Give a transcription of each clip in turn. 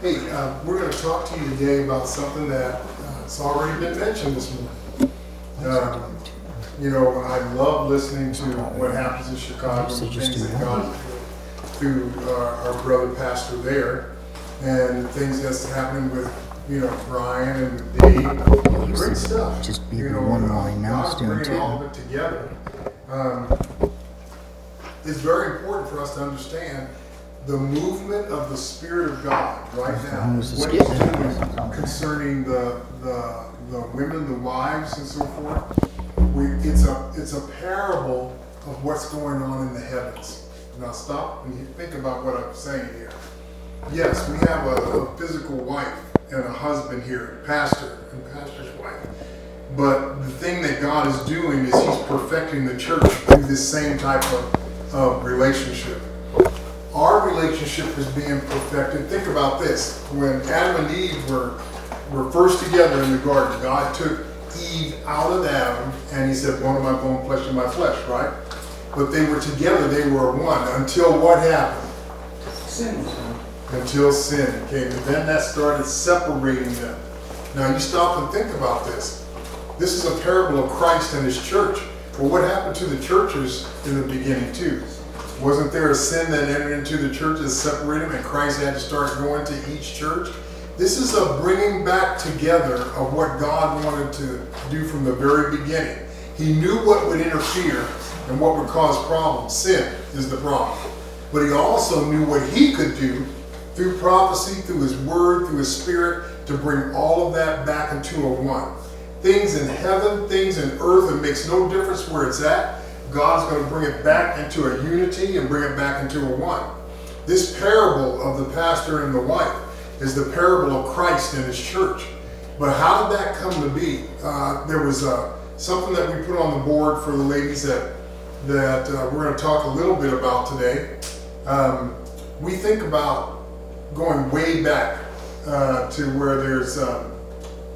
Hey, uh, we're going to talk to you today about something that uh, already been mentioned this morning. Um, you know, I love listening to what happens in Chicago, the things that God through uh, our brother pastor there, and things that's happening with you know Brian and Dave. Great stuff. Just be you the know, one line now, still too. all of it together. Um, it's very important for us to understand the movement of the Spirit of God right now. What He's doing concerning the, the the women, the wives, and so forth. We, it's a it's a parable of what's going on in the heavens. Now stop and think about what I'm saying here. Yes, we have a, a physical wife and a husband here, pastor and pastor's wife. But the thing that God is doing is He's perfecting the church through this same type of, of relationship. Our relationship is being perfected. Think about this. When Adam and Eve were, were first together in the garden, God took Eve out of Adam and He said, Bone of my bone, flesh of my flesh, right? But they were together, they were one until what happened? Sin until sin came. And then that started separating them. Now you stop and think about this. This is a parable of Christ and his church. Well, what happened to the churches in the beginning, too? Wasn't there a sin that entered into the church that separated them and Christ had to start going to each church? This is a bringing back together of what God wanted to do from the very beginning. He knew what would interfere and what would cause problems. Sin is the problem. But he also knew what he could do through prophecy, through his word, through his spirit, to bring all of that back into a one. Things in heaven, things in earth, it makes no difference where it's at. God's going to bring it back into a unity and bring it back into a one. This parable of the pastor and the wife is the parable of Christ and his church. But how did that come to be? Uh, there was uh, something that we put on the board for the ladies that that uh, we're going to talk a little bit about today. Um, we think about going way back uh, to where there's um,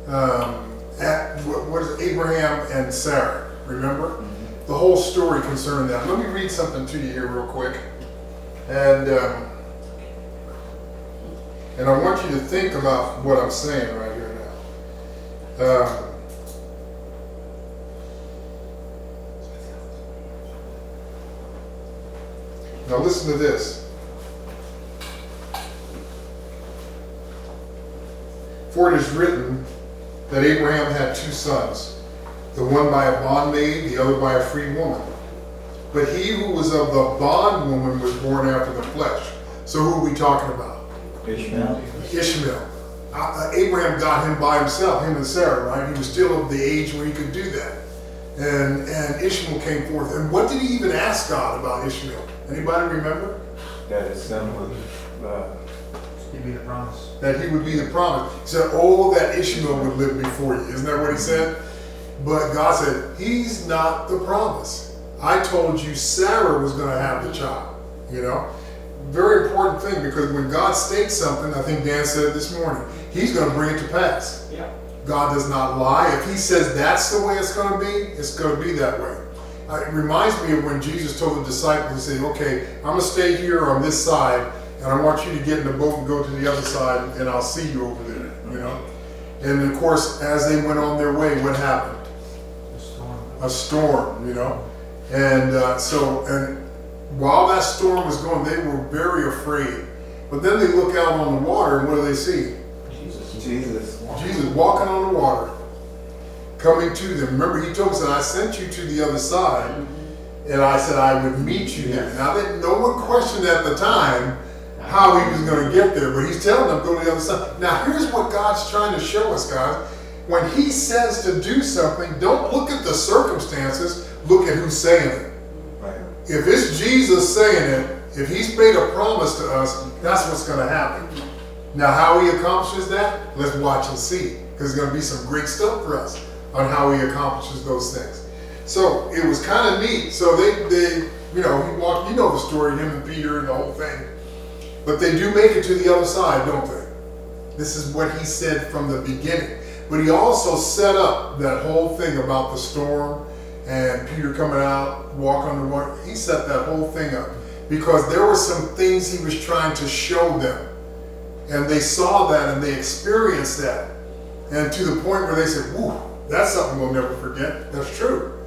um, at, what, is Abraham and Sarah. Remember the whole story concerning that. Let me read something to you here real quick, and um, and I want you to think about what I'm saying right here now. Um, now listen to this. For it is written that Abraham had two sons, the one by a bondmaid, the other by a free woman. But he who was of the bondwoman was born after the flesh. So who are we talking about? Ishmael. Ishmael. Uh, uh, Abraham got him by himself, him and Sarah, right? He was still of the age where he could do that. And and Ishmael came forth. And what did he even ask God about Ishmael? Anybody remember? That his son would, uh, Give me the promise. That he would be the promise. He said, Oh, that Ishmael would live before you. Isn't that what he said? But God said, He's not the promise. I told you Sarah was going to have the child. You know? Very important thing because when God states something, I think Dan said it this morning, He's going to bring it to pass. yeah. God does not lie. If He says that's the way it's going to be, it's going to be that way. Uh, it reminds me of when Jesus told the disciples, He said, Okay, I'm going to stay here on this side, and I want you to get in the boat and go to the other side, and I'll see you over there. You know? And of course, as they went on their way, what happened? The storm. a storm, you know. And uh, so, and while that storm was going, they were very afraid. But then they look out on the water, and what do they see? Jesus. Jesus. Jesus walking on the water, coming to them. Remember, he told us that I sent you to the other side, and I said I would meet you there. Now, that no one questioned at the time how he was going to get there, but he's telling them go to the other side. Now, here's what God's trying to show us, guys. When he says to do something, don't look at the circumstances, look at who's saying it. Right. If it's Jesus saying it, if he's made a promise to us, that's what's going to happen. Now, how he accomplishes that, let's watch and see, because there's going to be some great stuff for us on how he accomplishes those things. So it was kind of neat. So they, they, you know, he walked. You know the story, him and Peter and the whole thing. But they do make it to the other side, don't they? This is what he said from the beginning. But he also set up that whole thing about the storm and Peter coming out, walk on the water. He set that whole thing up because there were some things he was trying to show them And they saw that and they experienced that. And to the point where they said, Whoa, that's something we'll never forget. That's true.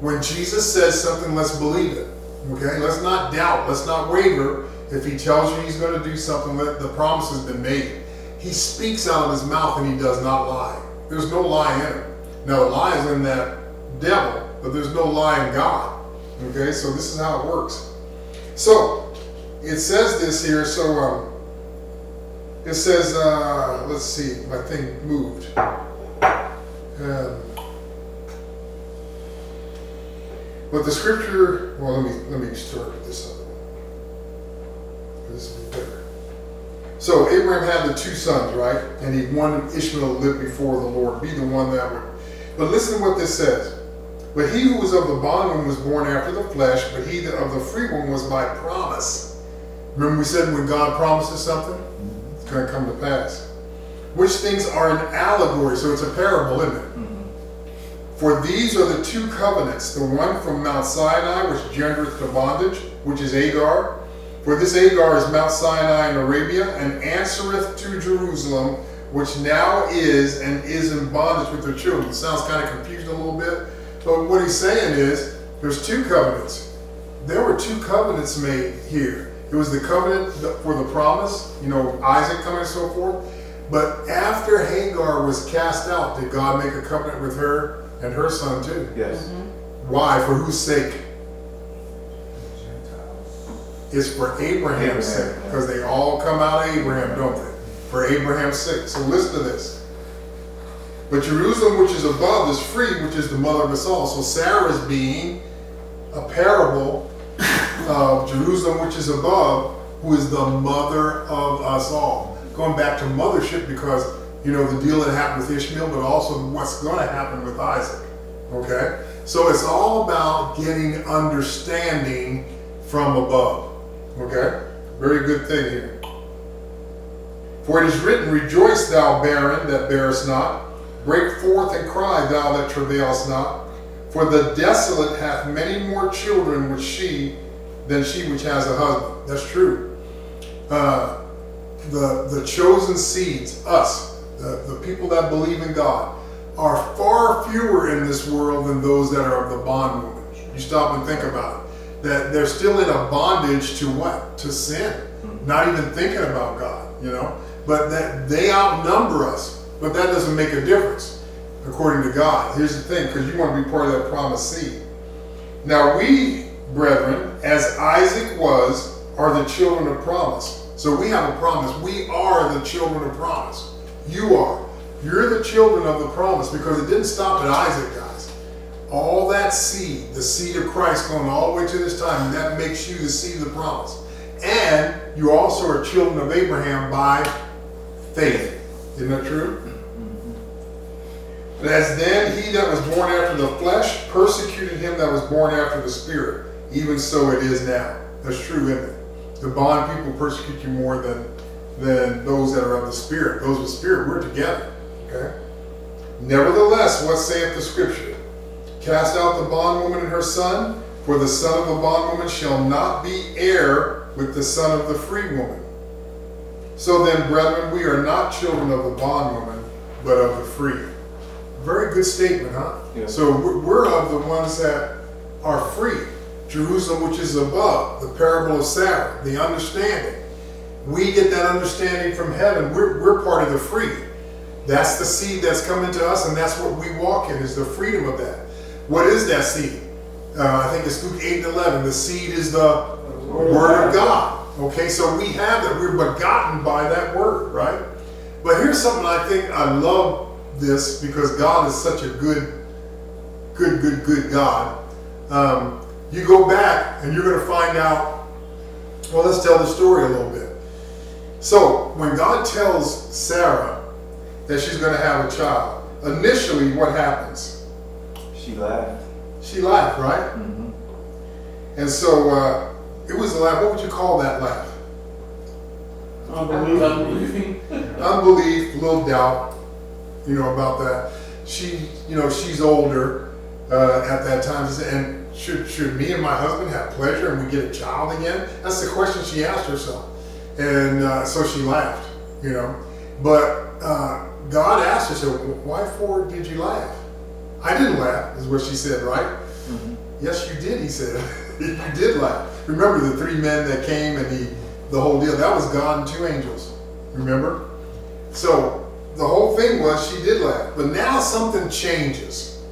When Jesus says something, let's believe it. Okay? Let's not doubt. Let's not waver. If he tells you he's going to do something, the promise has been made. He speaks out of his mouth and he does not lie. There's no lie in him. Now, the lie is in that devil, but there's no lie in God. Okay? So this is how it works. So, it says this here. So, um, it says, uh, let's see, my thing moved. Um, but the scripture, well, let me let me start with this other one. This will be better. So Abraham had the two sons, right? And he wanted Ishmael to live before the Lord, be the one that would. But listen to what this says. But he who was of the bondwoman was born after the flesh, but he that of the free one was by promise. Remember we said when God promises something, it's going to come to pass. Which things are an allegory, so it's a parable, isn't it? Mm-hmm. For these are the two covenants, the one from Mount Sinai, which gendereth to bondage, which is Agar. For this Agar is Mount Sinai in Arabia, and answereth to Jerusalem, which now is and is in bondage with her children. Sounds kind of confusing a little bit, but what he's saying is there's two covenants. There were two covenants made here. It was the covenant for the promise, you know, Isaac coming and so forth. But after Hagar was cast out, did God make a covenant with her and her son too? Yes. Mm-hmm. Why? For whose sake? It's for Abraham's sake. Because they all come out of Abraham, don't they? For Abraham's sake. So listen to this. But Jerusalem, which is above, is free, which is the mother of us all. So Sarah's being a parable of Jerusalem, which is above, who is the mother of us all. Going back to mothership because, you know, the deal that happened with Ishmael, but also what's going to happen with Isaac. Okay? So it's all about getting understanding from above. Okay? Very good thing here. For it is written, Rejoice, thou barren that bearest not. Break forth and cry, thou that travailest not. For the desolate hath many more children with she than she which has a husband. That's true. Uh, the, the chosen seeds, us, the, the people that believe in God, are far fewer in this world than those that are of the bondwoman. You stop and think about it. That they're still in a bondage to what? To sin. Not even thinking about God, you know? But that they outnumber us. But that doesn't make a difference, according to God. Here's the thing, because you want to be part of that promised seed. Now we, brethren, as Isaac was, are the children of promise. So we have a promise. We are the children of promise. You are. You're the children of the promise because it didn't stop at Isaac, guys. All that seed, the seed of Christ going all the way to this time, and that makes you the seed of the promise. And you also are children of Abraham by faith. Isn't that true? But as then he that was born after the flesh persecuted him that was born after the spirit, even so it is now. That's true, isn't it? The bond people persecute you more than than those that are of the spirit. Those of the spirit, we're together. Okay? Nevertheless, what saith the scripture? Cast out the bondwoman and her son, for the son of the bondwoman shall not be heir with the son of the free woman. So then, brethren, we are not children of the bondwoman, but of the free. Very good statement, huh? Yeah. So we're- of the ones that are free. Jerusalem, which is above, the parable of Sarah, the understanding. We get that understanding from heaven. We're, we're part of the free. That's the seed that's coming to us, and that's what we walk in, is the freedom of that. What is that seed? Uh, I think it's Luke 8 and 11. The seed is the Word of God. Okay, so we have that. We're begotten by that Word, right? But here's something I think I love this because God is such a good, good, good, good God. Um, you go back and you're going to find out. Well, let's tell the story a little bit. So, when God tells Sarah that she's going to have a child, initially what happens? She laughed. She laughed, right? Mm-hmm. And so uh, it was a laugh. What would you call that laugh? Unbelieving. Unbelief, little doubt, you know, about that. She, you know, she's older uh, at that time, and should should me and my husband have pleasure and we get a child again? That's the question she asked herself, and uh, so she laughed. you know. But uh, God asked her, so why for did you laugh? I didn't laugh, is what she said, right? Mm-hmm. Yes, you did, he said. you did laugh. Remember the three men that came and he, the whole deal, that was God and two angels. Remember? So the whole thing was she did laugh. But now something changes.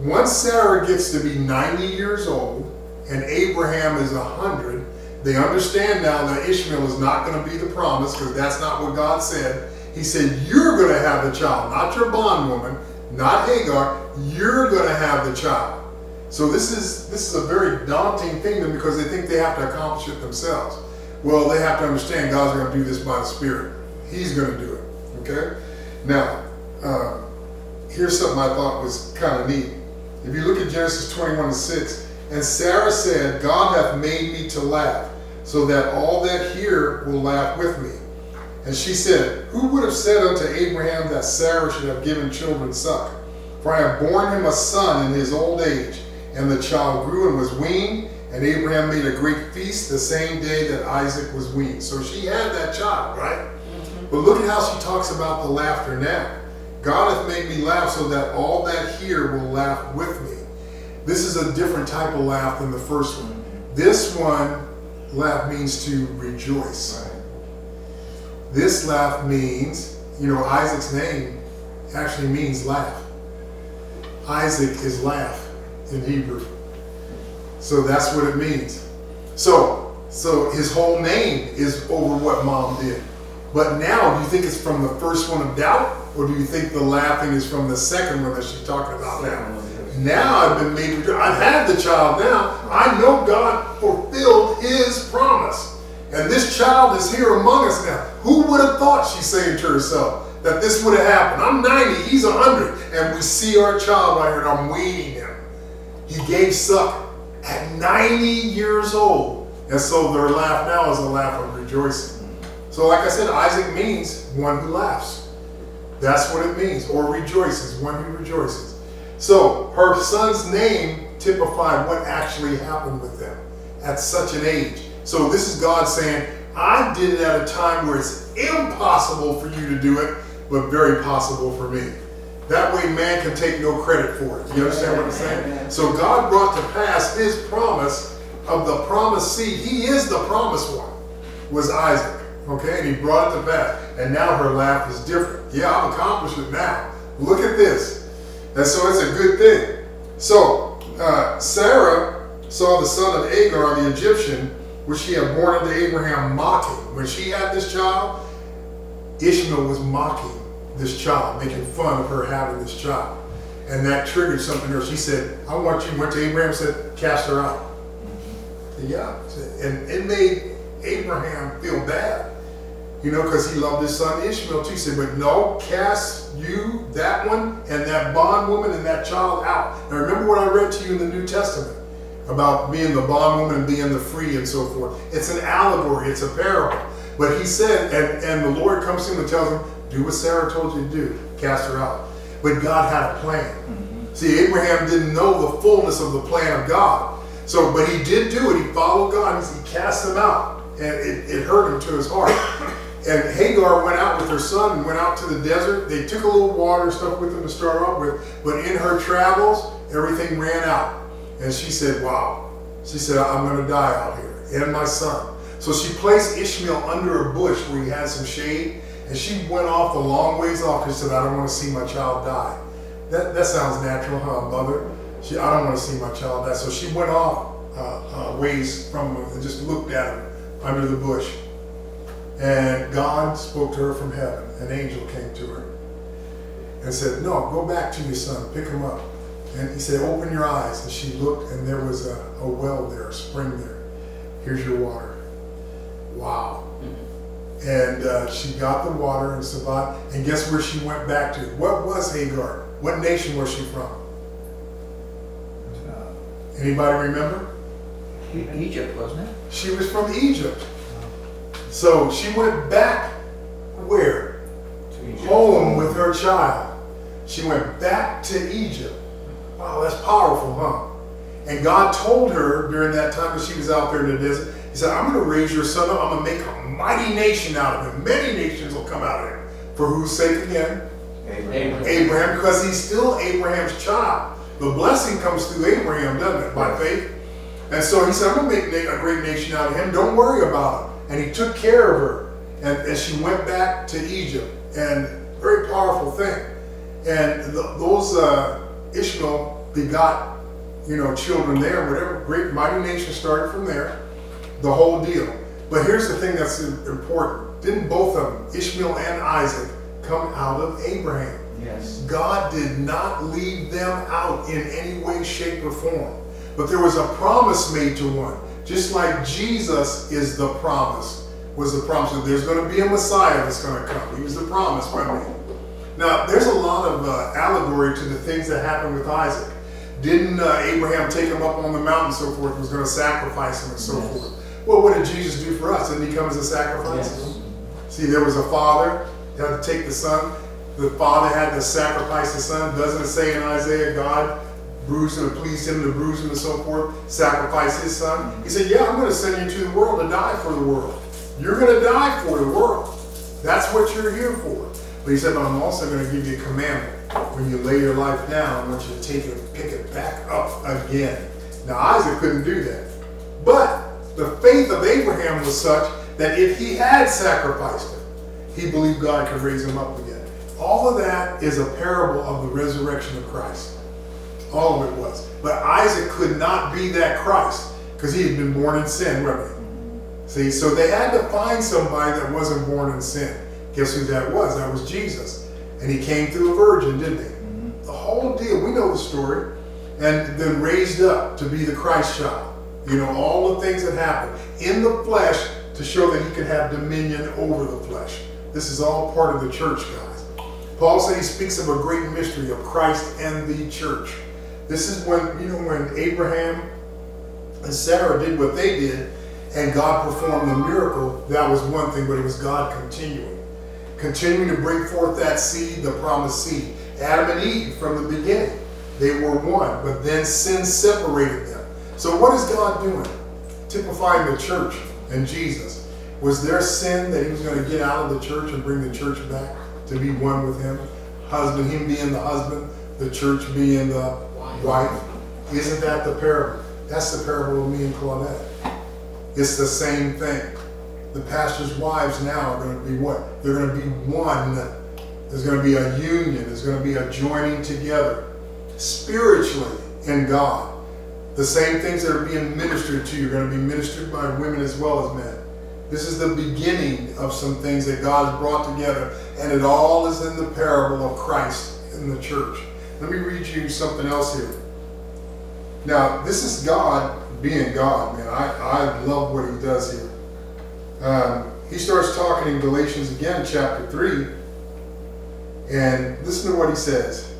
Once Sarah gets to be 90 years old and Abraham is 100, they understand now that Ishmael is not going to be the promise because that's not what God said. He said, You're going to have a child, not your bondwoman, not Hagar. You're going to have the child. So this is this is a very daunting thing to them because they think they have to accomplish it themselves. Well, they have to understand God's going to do this by the Spirit. He's going to do it. Okay. Now, uh, here's something I thought was kind of neat. If you look at Genesis 21 and 6, and Sarah said, God hath made me to laugh, so that all that hear will laugh with me. And she said, Who would have said unto Abraham that Sarah should have given children suck? For I have borne him a son in his old age. And the child grew and was weaned, and Abraham made a great feast the same day that Isaac was weaned. So she had that child, right? Mm-hmm. But look at how she talks about the laughter now. God hath made me laugh so that all that hear will laugh with me. This is a different type of laugh than the first one. This one, laugh means to rejoice. Right. This laugh means, you know, Isaac's name actually means laugh. Isaac is laugh in Hebrew. So that's what it means. So, so his whole name is over what mom did. But now, do you think it's from the first one of doubt, or do you think the laughing is from the second one that she's talking about now? Now I've been made. I've had the child. Now I know God fulfilled His promise, and this child is here among us now. Who would have thought? She's saying to herself that this would have happened. I'm 90. He's 100, and we see our child right here, and I'm weaning him. He gave suck at 90 years old, and so their laugh now is a laugh of rejoicing. So, like I said, Isaac means one who laughs. That's what it means, or rejoices, one who rejoices. So, her son's name typified what actually happened with them at such an age. So, this is God saying, I did it at a time where it's impossible for you to do it, but very possible for me. That way, man can take no credit for it. You understand what I'm saying? So, God brought to pass his promise of the promised seed. He is the promised one, was Isaac. Okay, and he brought it to pass. And now her laugh is different. Yeah, I've accomplished it now. Look at this. And so it's a good thing. So uh, Sarah saw the son of Agar, the Egyptian, which she had born unto Abraham, mocking. When she had this child, Ishmael was mocking this child, making fun of her having this child. And that triggered something in her. She said, I want you, went to Abraham said, cast her out. And Yeah. And it made Abraham feel bad. You know, because he loved his son Ishmael too. He said, but no, cast you, that one, and that bondwoman and that child out. Now remember what I read to you in the New Testament about being the bondwoman and being the free and so forth. It's an allegory, it's a parable. But he said, and, and the Lord comes to him and tells him, do what Sarah told you to do, cast her out. But God had a plan. Mm-hmm. See, Abraham didn't know the fullness of the plan of God. So, but he did do it. He followed God. He cast them out. And it, it hurt him to his heart. And Hagar went out with her son and went out to the desert. They took a little water and stuff with them to start off with. But in her travels, everything ran out. And she said, Wow. She said, I'm going to die out here. And my son. So she placed Ishmael under a bush where he had some shade. And she went off a long ways off she said, I don't want to see my child die. That, that sounds natural, huh, mother? She, I don't want to see my child die. So she went off uh, uh, ways from him and just looked at him under the bush. And God spoke to her from heaven. An angel came to her and said, No, go back to your son, pick him up. And he said, Open your eyes. And she looked, and there was a, a well there, a spring there. Here's your water. Wow. And uh, she got the water and survived. And guess where she went back to? What was Hagar? What nation was she from? Anybody remember? Egypt, wasn't it? She was from Egypt. So she went back where? To Egypt. Home with her child. She went back to Egypt. Wow, that's powerful, huh? And God told her during that time that she was out there in the desert, He said, I'm going to raise your son up. I'm going to make a mighty nation out of him. Many nations will come out of him. For whose sake again? Abraham. Abraham, because he's still Abraham's child. The blessing comes through Abraham, doesn't it? By faith. And so he said, I'm going to make a great nation out of him. Don't worry about him. And he took care of her. And, and she went back to Egypt. And very powerful thing. And th- those uh, Ishmael begot, you know, children there. Whatever great mighty nation started from there. The whole deal. But here's the thing that's important. Didn't both of them, Ishmael and Isaac, come out of Abraham? Yes. God did not leave them out in any way, shape, or form. But there was a promise made to one. Just like Jesus is the promise, was the promise that there's going to be a Messiah that's going to come. He was the promise, wasn't he? Now, there's a lot of uh, allegory to the things that happened with Isaac. Didn't uh, Abraham take him up on the mountain and so forth, was going to sacrifice him and so Yes. forth? Well, what did Jesus do for us? Didn't he come as a sacrifice? Yes. See, there was a father who had to take the son. The father had to sacrifice the son. Doesn't it say in Isaiah, God bruised and pleased him to bruise him and so forth, sacrifice his son? He said, Yeah, I'm going to send you to the world to die for the world. You're going to die for the world. That's what you're here for. But he said, But I'm also going to give you a commandment. When you lay your life down, I want you to take it pick it back up again. Now, Isaac couldn't do that. But the faith of Abraham was such that if he had sacrificed him, he believed God could raise him up again. All of that is a parable of the resurrection of Christ. All of it was. But Isaac could not be that Christ because he had been born in sin, wasn't? See, so they had to find somebody that wasn't born in sin. Guess who that was? That was Jesus. And he came through a virgin, didn't he? The whole deal. We know the story. And then raised up to be the Christ child. You know, all the things that happened in the flesh to show that he could have dominion over the flesh. This is all part of the church, guys. Paul said he speaks of a great mystery of Christ and the church. This is when, you know, when Abraham and Sarah did what they did and God performed the miracle, that was one thing, but it was God continuing. Continuing to bring forth that seed, the promised seed. Adam and Eve from the beginning, they were one, but then sin separated them. So what is God doing? Typifying the church and Jesus. Was there sin that he was going to get out of the church and bring the church back to be one with him? Husband, him being the husband, the church being the wife. Isn't that the parable? That's the parable of me and Claudette. It's the same thing. The pastor's wives now are going to be what? They're going to be one. There's going to be a union. There's going to be a joining together spiritually in God. The same things that are being ministered to you are going to be ministered by women as well as men. This is the beginning of some things that God has brought together, and it all is in the parable of Christ in the church. Let me read you something else here. Now, this is God being God, man. I, I love what he does here. Um, he starts talking in Galatians again, chapter 3, and listen to what he says.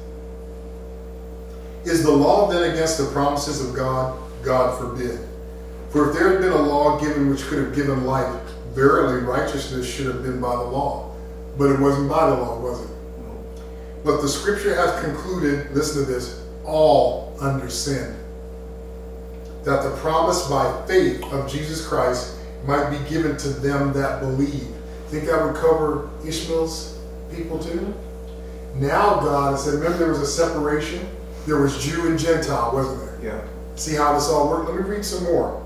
Is the law then against the promises of God? God forbid. For if there had been a law given which could have given life, verily righteousness should have been by the law. But it wasn't by the law, was it? But the scripture has concluded, listen to this, all under sin. That the promise by faith of Jesus Christ might be given to them that believe. Think that would cover Ishmael's people too? Now God has said, remember there was a separation? There was Jew and Gentile, wasn't there? Yeah. See how this all worked? Let me read some more.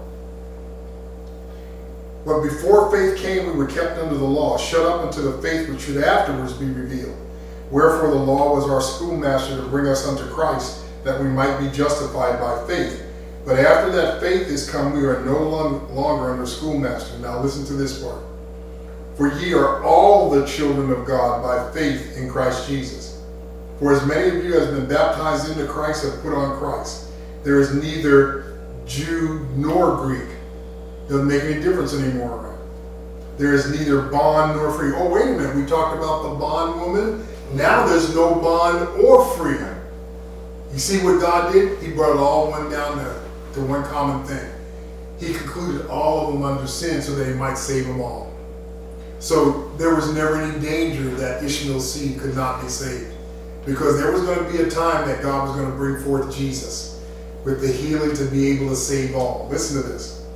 But before faith came, we were kept under the law, shut up unto the faith which should afterwards be revealed. Wherefore the law was our schoolmaster to bring us unto Christ, that we might be justified by faith. But after that faith is come, we are no longer under schoolmaster. Now listen to this part. For ye are all the children of God by faith in Christ Jesus. For as many of you as have been baptized into Christ have put on Christ. There is neither Jew nor Greek. Doesn't make any difference anymore. Right? There is neither bond nor free. Oh, wait a minute. We talked about the bond woman. Now there's no bond or free. You see what God did? He brought it all one down to, to one common thing. He concluded all of them under sin so that he might save them all. So there was never any danger that Ishmael's seed could not be saved. Because there was going to be a time that God was going to bring forth Jesus with the healing to be able to save all. Listen to this.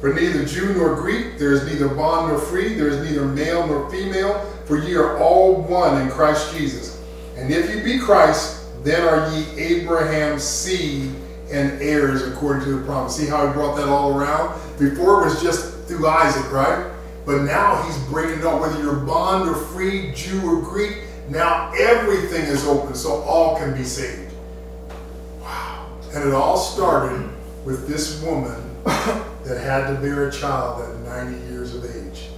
For neither Jew nor Greek, there is neither bond nor free, there is neither male nor female, for ye are all one in Christ Jesus. And if ye be Christ, then are ye Abraham's seed and heirs according to the promise. See how he brought that all around? Before it was just through Isaac, right? But now he's bringing it up, whether you're bond or free, Jew or Greek, now everything is open so all can be saved. Wow. And it all started with this woman that had to bear a child at 90 years of age.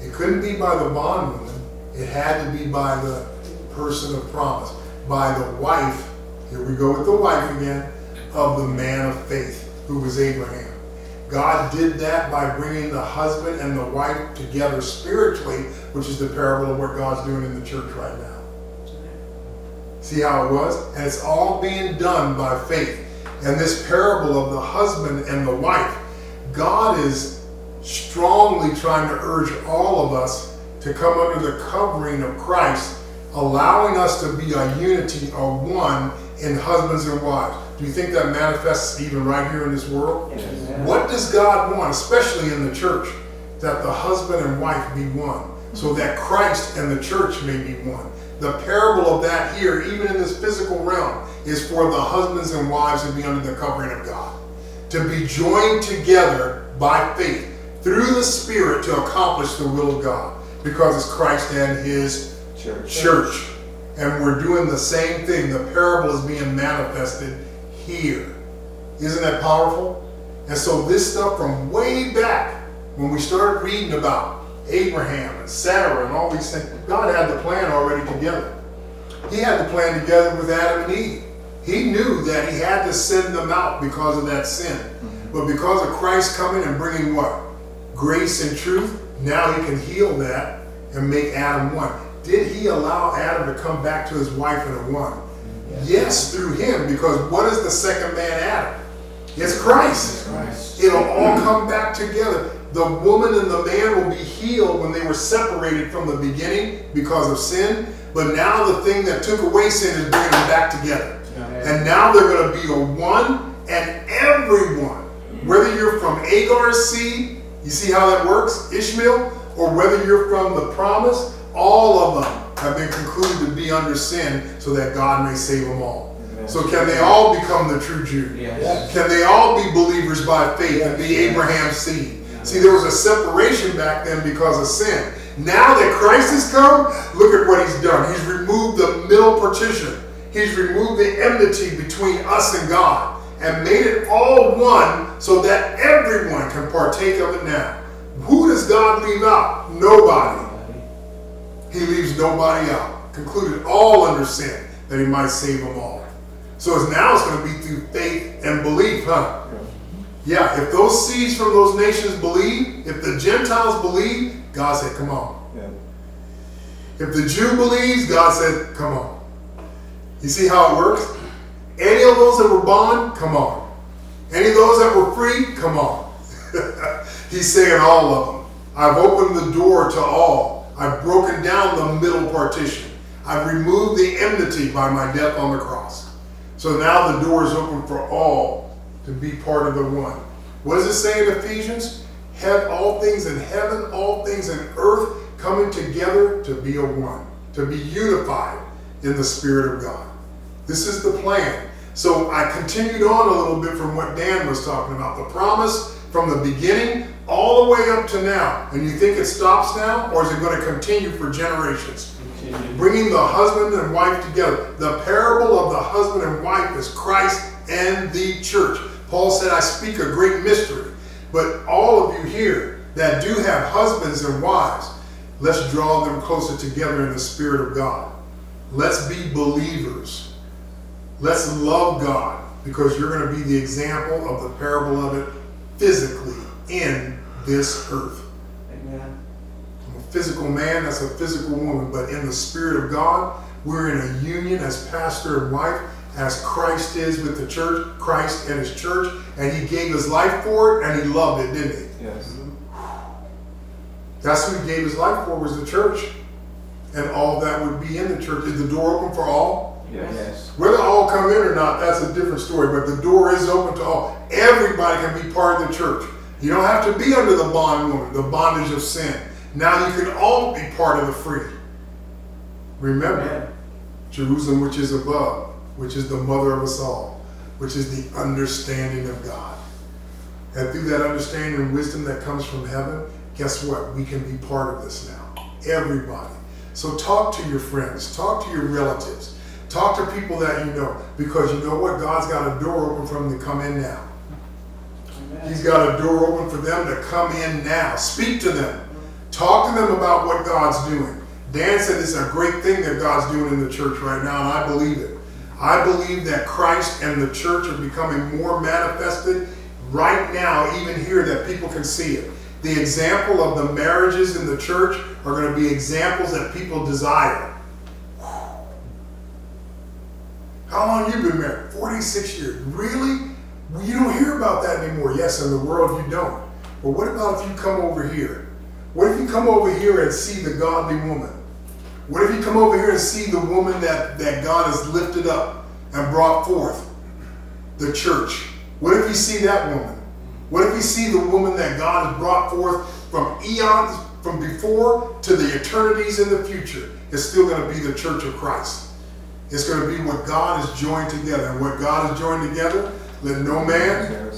It couldn't be by the bondwoman, it had to be by the person of promise, by the wife, here we go with the wife again, of the man of faith, who was Abraham. God did that by bringing the husband and the wife together spiritually, which is the parable of what God's doing in the church right now. See how it was? And it's all being done by faith. And this parable of the husband and the wife, God is strongly trying to urge all of us to come under the covering of Christ, allowing us to be a unity, a one in husbands and wives. Do you think that manifests even right here in this world? Yes. What does God want, especially in the church? That the husband and wife be one, so mm-hmm. that Christ and the church may be one. The parable of that here, even in this physical realm, is for the husbands and wives to be under the covering of God, to be joined together by faith through the Spirit to accomplish the will of God, because it's Christ and His Church. church. And we're doing the same thing. The parable is being manifested here. Isn't that powerful? And so this stuff from way back, when we started reading about Abraham and Sarah and all these things, God had the plan already together. He had the plan together with Adam and Eve. He knew that he had to send them out because of that sin. Mm-hmm. But because of Christ coming and bringing what? Grace and truth, now he can heal that and make Adam one. Did he allow Adam to come back to his wife in a one? Yes, through him, because what is the second man Adam? It's Christ. Christ. It'll all come back together. The woman and the man will be healed when they were separated from the beginning because of sin. But now the thing that took away sin is bringing them back together. And now they're going to be a one, and everyone, whether you're from Agar's seed, you see how that works, Ishmael, or whether you're from the promise, all of them have been concluded to be under sin so that God may save them all. Amen. So can they all become the true Jew? Yes. Can they all be believers by faith and be Abraham's seed? See, there was a separation back then because of sin. Now that Christ has come, look at what he's done. He's removed the middle partition. He's removed the enmity between us and God and made it all one so that everyone can partake of it now. Who does God leave out? Nobody. He leaves nobody out. Concluded all under sin that he might save them all. So it's now it's going to be through faith and belief, huh? Yeah, if those seeds from those nations believe, if the Gentiles believe, God said, come on. Yeah. If the Jew believes, God said, come on. You see how it works? Any of those that were bond, come on. Any of those that were free, come on. He's saying all of them. I've opened the door to all. I've broken down the middle partition. I've removed the enmity by my death on the cross. So now the door is open for all to be part of the one. What does it say in Ephesians? Have all things in heaven, all things in earth coming together to be a one, to be unified in the Spirit of God. This is the plan. So I continued on a little bit from what Dan was talking about. The promise from the beginning all the way up to now. And you think it stops now, or is it going to continue for generations? Continue. bringing the husband and wife together. The parable of the husband and wife is Christ and the church. Paul said, I speak a great mystery. But all of you here that do have husbands and wives, let's draw them closer together in the Spirit of God. Let's be believers. Let's love God because you're going to be the example of the parable of it physically in this earth. Amen. I'm a physical man, that's a physical woman, but in the Spirit of God, we're in a union as pastor and wife, as Christ is with the church, Christ and his church, and he gave his life for it and he loved it, didn't he? Yes. That's who he gave his life for was the church. And all that would be in the church. Is the door open for all? Yes. Whether all come in or not, that's a different story, but the door is open to all. Everybody can be part of the church. You don't have to be under the bond woman, the bondage of sin. Now you can all be part of the free. Remember, Amen. Jerusalem, which is above, which is the mother of us all, which is the understanding of God. And through that understanding and wisdom that comes from heaven, guess what? We can be part of this now. Everybody. So talk to your friends, talk to your relatives, talk to people that you know, because you know what? God's got a door open for them to come in now. He's got a door open for them to come in now. Speak to them. Talk to them about what God's doing. Dan said it's a great thing that God's doing in the church right now, and I believe it. I believe that Christ and the church are becoming more manifested right now, even here, that people can see it. The example of the marriages in the church are going to be examples that people desire. How long you been married? 46 years. Really? Well, you don't hear about that anymore. Yes, in the world you don't. But what about if you come over here? What if you come over here and see the godly woman? What if you come over here and see the woman that, that God has lifted up and brought forth? The church. What if you see that woman? What if you see the woman that God has brought forth from eons, from before to the eternities in the future? It's still going to be the church of Christ. It's going to be what God has joined together. And what God has joined together, let no man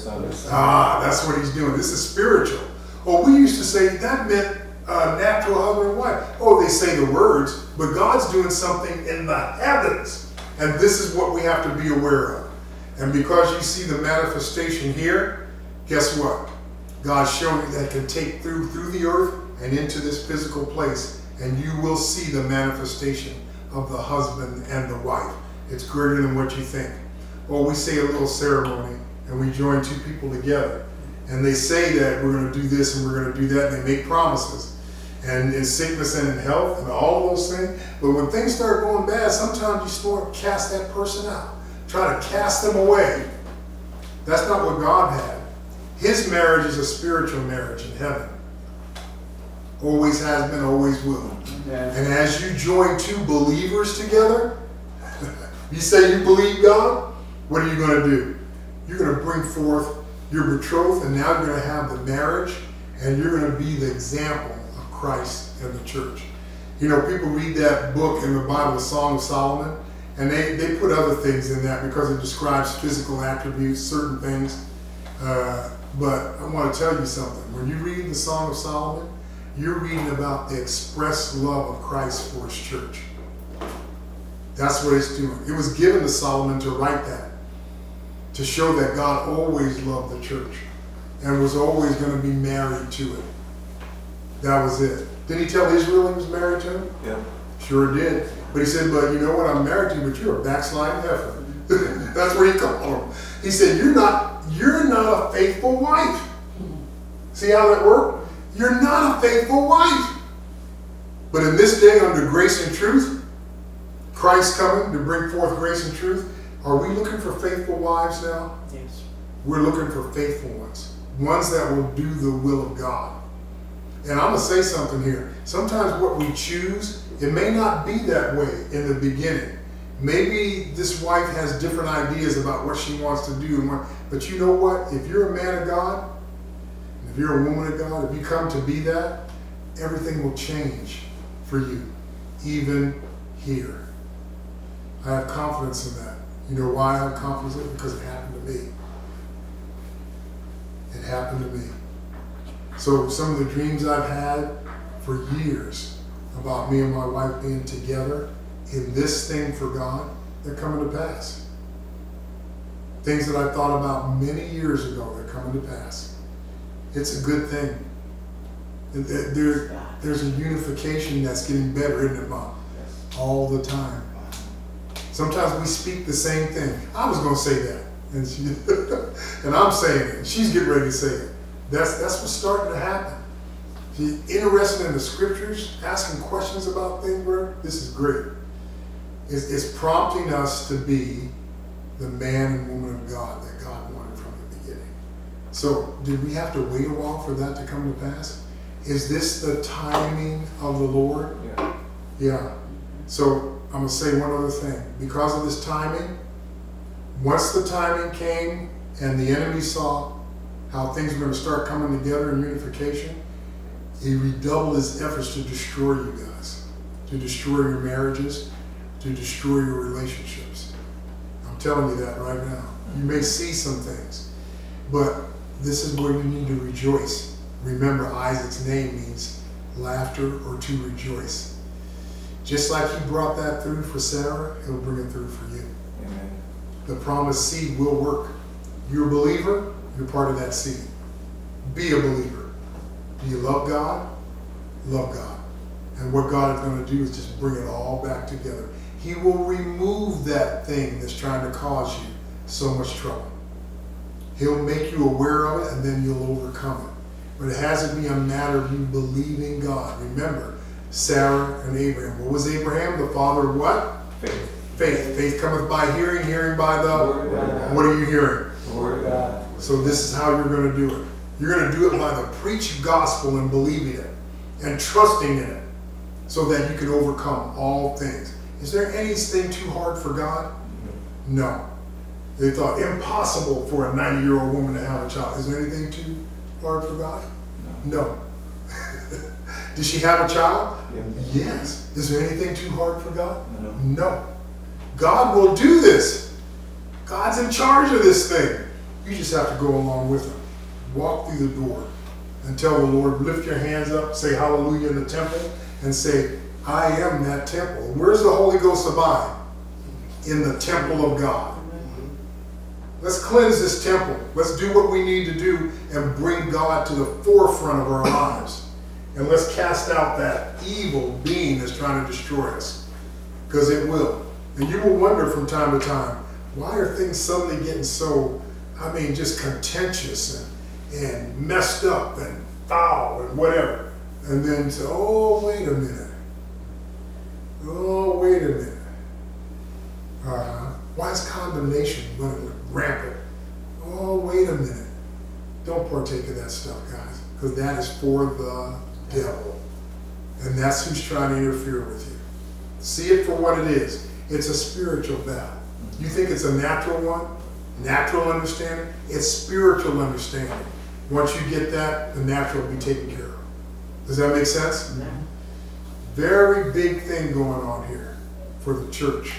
Ah, that's what he's doing. This is spiritual. Oh, we used to say that meant uh, natural husband and wife. Oh, they say the words, but God's doing something in the heavens. And this is what we have to be aware of. And because you see the manifestation here, guess what? God's showing that can take through through the earth and into this physical place, and you will see the manifestation of the husband and the wife. It's greater than what you think. Well, we say a little ceremony and we join two people together. And they say that we're going to do this and we're going to do that, and they make promises. And in sickness and in health and all those things. But when things start going bad, sometimes you start cast that person out. Try to cast them away. That's not what God had. His marriage is a spiritual marriage in heaven. Always has been, always will. Amen. And as you join two believers together, you say you believe God, what are you going to do? You're going to bring forth your betrothed, and now you're going to have the marriage, and you're going to be the example of Christ and the church. You know, people read that book in the Bible, the Song of Solomon, and they, they put other things in that because it describes physical attributes, certain things. Uh, but I want to tell you something. When you read the Song of Solomon, you're reading about the express love of Christ for his church. That's what it's doing. It was given to Solomon to write that, to show that God always loved the church and was always going to be married to it. That was it. Did he tell Israel he was married to him? Yeah. Sure did. But he said, but you know what? I'm married to you, but you're a backsliding heifer. That's what he called him. He said, you're not, you're not a faithful wife. See how that worked? You're not a faithful wife. But in this day, under grace and truth, Christ coming to bring forth grace and truth, are we looking for faithful wives now? Yes. We're looking for faithful ones, ones that will do the will of God. And I'm going to say something here. Sometimes what we choose, it may not be that way in the beginning. Maybe this wife has different ideas about what she wants to do. what- But you know what? If you're a man of God, if you're a woman of God, if you come to be that, everything will change for you, even here. I have confidence in that. You know why I'm confidence in it? Because it happened to me. It happened to me. So some of the dreams I've had for years about me and my wife being together in this thing for God, they're coming to pass. Things that I thought about many years ago, they're coming to pass. It's a good thing. There- There, there's a unification that's getting better, isn't it, Mom? All the time. Sometimes we speak the same thing. I was going to say that, and she, and I'm saying it. and She's getting ready to say it. That's that's what's starting to happen. She's interested in the scriptures, asking questions about things. Bro. This is great. It's, it's prompting us to be the man and woman of God that God wanted from the beginning. So, did we have to wait a while for that to come to pass? Is this the timing of the Lord? Yeah. Yeah. So I'm gonna say one other thing. Because of this timing, once the timing came and the enemy saw how things were going to start coming together in unification, he redoubled his efforts to destroy you guys, to destroy your marriages, to destroy your relationships. I'm telling you that right now. You may see some things, but this is where you need to rejoice. Remember, Isaac's name means laughter or to rejoice. Just like he brought that through for Sarah, he'll bring it through for you. Amen. The promised seed will work. You're a believer, you're part of that seed. Be a believer. Do you love God? Love God. And what God is going to do is just bring it all back together. He will remove that thing that's trying to cause you so much trouble. He'll make you aware of it and then you'll overcome it. But it has to be a matter of you believing God. Remember, Sarah and Abraham. What was Abraham? The father of what? Faith. Faith. Faith cometh by hearing, hearing by the. Word of God. What are you hearing? Word of God. So this is how you're going to do it. You're going to do it by the preached gospel and believing it and trusting in it so that you can overcome all things. Is there anything too hard for God? No. They thought impossible for a 90 year old woman to have a child. Is there anything too hard for God? No. Did she have a child? Yes. Is there anything too hard for God? No. No. God will do this. God's in charge of this thing. You just have to go along with Him. Walk through the door and tell the Lord, lift your hands up, say hallelujah in the temple, and say, I am that temple. Where's the Holy Ghost abide? In the temple of God. Let's cleanse this temple. Let's do what we need to do and bring God to the forefront of our lives. And let's cast out that evil being that's trying to destroy us. Because it will. And you will wonder from time to time, why are things suddenly getting so, I mean, just contentious and, and messed up and foul and whatever. And then say, oh, wait a minute. Oh, wait a minute. Uh, why is condemnation running rampant? Oh, wait a minute. Don't partake of that stuff, guys, because that is for the devil. And that's who's trying to interfere with you. See it for what it is. It's a spiritual battle. You think it's a natural one? Natural understanding? It's spiritual understanding. Once you get that, the natural will be taken care of. Does that make sense? Very big thing going on here for the church.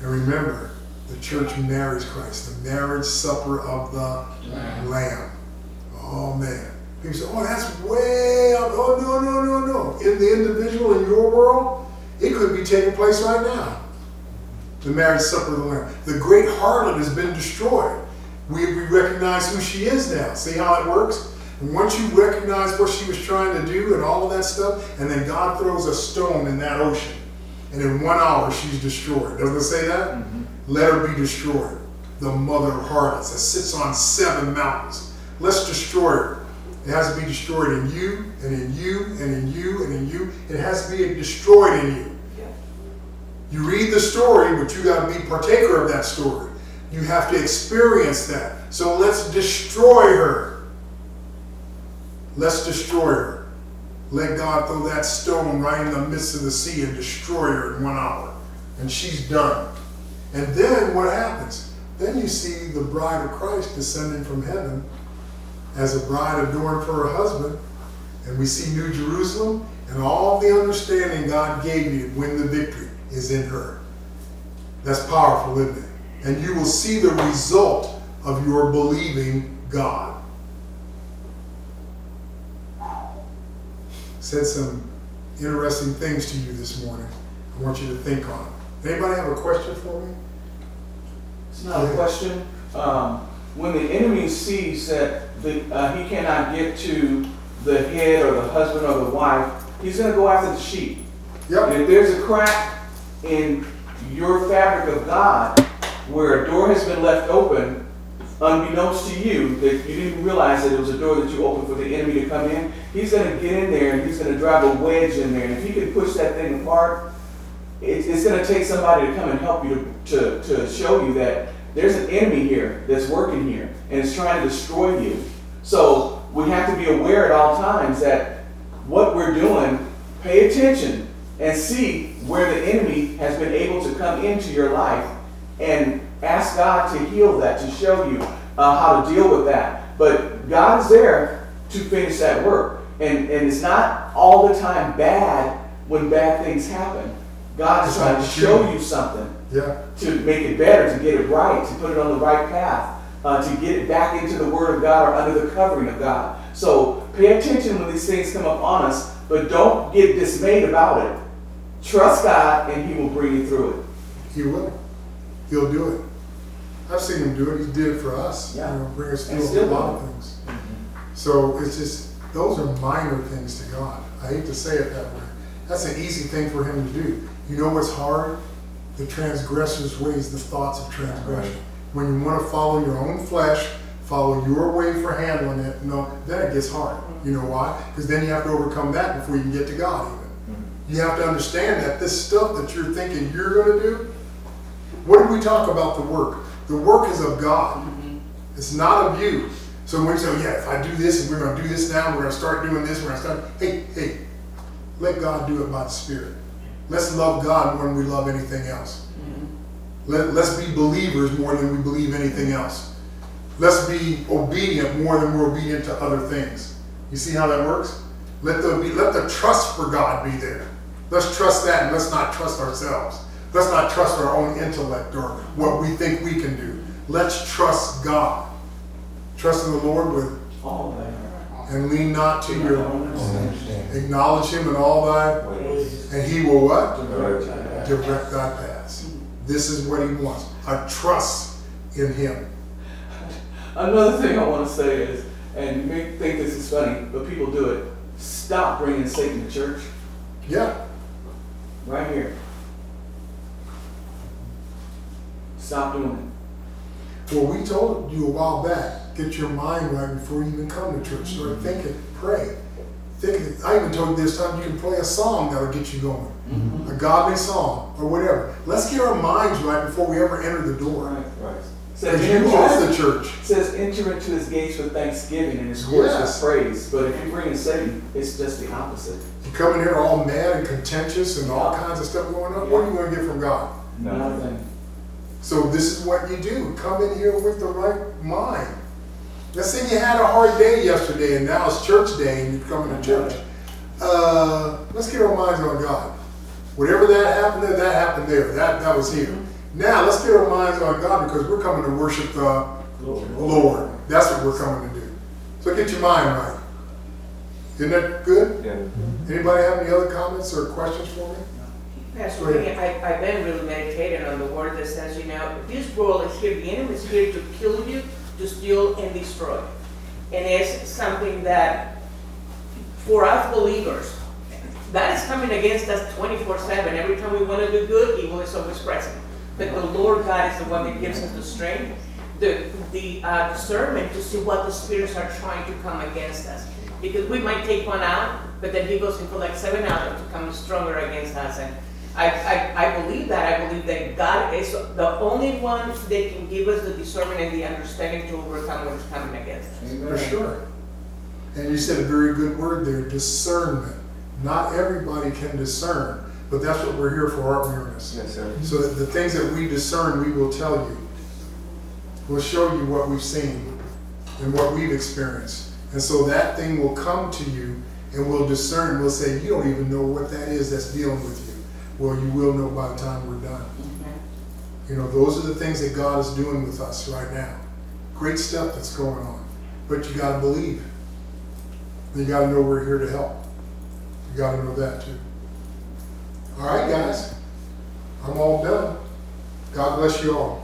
And remember, the church marries Christ, the marriage supper of the Lamb. Oh man. People say, oh, that's way up. Oh, no, no, no, no. In the individual, in your world, it could be taking place right now. The marriage supper of the Lamb. The great harlot has been destroyed. We, we recognize who she is now. See how it works? And once you recognize what she was trying to do and all of that stuff, and then God throws a stone in that ocean, and in one hour she's destroyed. Doesn't it say that? Mm-hmm. Let her be destroyed. The mother of harlots that sits on seven mountains. Let's destroy her. It has to be destroyed in you, and in you, and in you, and in you. It has to be destroyed in you. You read the story, but you got to be partaker of that story. You have to experience that. So let's destroy her. Let's destroy her. Let God throw that stone right in the midst of the sea and destroy her in one hour. And she's done. And then what happens? Then you see the bride of Christ descending from heaven as a bride adorned for her husband. And we see New Jerusalem and all the understanding God gave you to win the victory is in her. That's powerful, isn't it? And you will see the result of your believing God. Said some interesting things to you this morning. I want you to think on. Anybody have a question for me? It's not a question. Um, when the enemy sees that the, uh, he cannot get to the head or the husband or the wife, he's going to go after the sheep. Yep. And if there's a crack in your fabric of God where a door has been left open, unbeknownst to you, that you didn't realize that it was a door that you opened for the enemy to come in, he's going to get in there and he's going to drive a wedge in there. And if he can push that thing apart, it, it's going to take somebody to come and help you to, to, to show you that there's an enemy here that's working here and it's trying to destroy you. So we have to be aware at all times that what we're doing, pay attention and see where the enemy has been able to come into your life and ask God to heal that, to show you uh, how to deal with that. But God is there to finish that work. And, and it's not all the time bad when bad things happen. God is trying to show you something Yeah, to make it better, to get it right, to put it on the right path, uh, to get it back into the Word of God or under the covering of God. So pay attention when these things come up on us, but don't get dismayed about it. Trust God, and He will bring you through it. he will. He'll do it. I've seen him do it. He did it for us. Yeah. You know, bring us through a lot of things. So it's just, those are minor things to God. I hate to say it that way. That's an easy thing for him to do. You know what's hard? The transgressor's ways, the thoughts of transgression. When you want to follow your own flesh, follow your way for handling it, no, then it gets hard. You know why? Because then you have to overcome that before you can get to God even. Mm-hmm. You have to understand that this stuff that you're thinking you're going to do, what did we talk about the work? The work is of God. Mm-hmm. It's not of you. So when we say, oh, yeah, if I do this and we're going to do this now, we're going to start doing this, we're going to start, hey, hey, let God do it by the Spirit. Let's love God more than we love anything else. Let, let's be believers more than we believe anything else. Let's be obedient more than we're obedient to other things. You see how that works? Let the, let the trust for God be there. Let's trust that and let's not trust ourselves. Let's not trust our own intellect or what we think we can do. Let's trust God. Trust in the Lord with All. And lean not to your Understand. acknowledge him in all thy ways. and he will what? Direct. Direct thy paths. This is what he wants. A trust in him. Another thing I want to say is, and you may think this is funny, but people do it. Stop bringing Satan to church. Yeah. Right here. Stop doing Well, we told you a while back, get your mind right before you even come to church. Start mm-hmm. thinking, pray. Think, I even told you this time you can play a song that'll get you going. it. A godly song or whatever. Let's get our minds right before we ever enter the door. Right, right. Says you enter, the church. says enter into his gates with thanksgiving and his courts Yes. with praise. But if you bring in Satan, it's just the opposite. You come in here all mad and contentious and all Yeah. kinds of stuff going on. What are you going to get from God? Nothing. So this is what you do. Come in here with the right mind. Let's say you had a hard day yesterday and now it's church day and you're coming to church. Uh, let's get our minds on God. Whatever that happened there, that happened there. That that was here. Now let's get our minds on God because we're coming to worship the Lord. That's what we're coming to do. So get your mind right. Isn't that good? Yeah. Anybody have any other comments or questions for me? Pastor, I, I've been really meditating on the word that says, you know, this world is here, the enemy is here to kill you, to steal and destroy. And it's something that, for us believers, that is coming against us twenty-four seven. Every time we want to do good, evil is always present. But the Lord God is the one that gives us the strength, the, the uh, discernment to see what the spirits are trying to come against us. Because we might take one out, but then he goes and collects seven others to come stronger against us. And I, I, I believe that. I believe that God is the only one that can give us the discernment and the understanding to overcome what is coming against us. For sure. And you said a very good word there, discernment. Not everybody can discern, but that's what we're here for, aren't we, Ernest? Yes, sir. So that the things that we discern, we will tell you. We'll show you what we've seen and what we've experienced. And so that thing will come to you and we'll discern, we'll say, you don't even know what that is that's dealing with you. Well, you will know by the time we're done. Mm-hmm. You know, those are the things that God is doing with us right now. Great stuff that's going on. But you gotta believe. You gotta know we're here to help. You gotta know that too. All right, guys. I'm all done. God bless you all.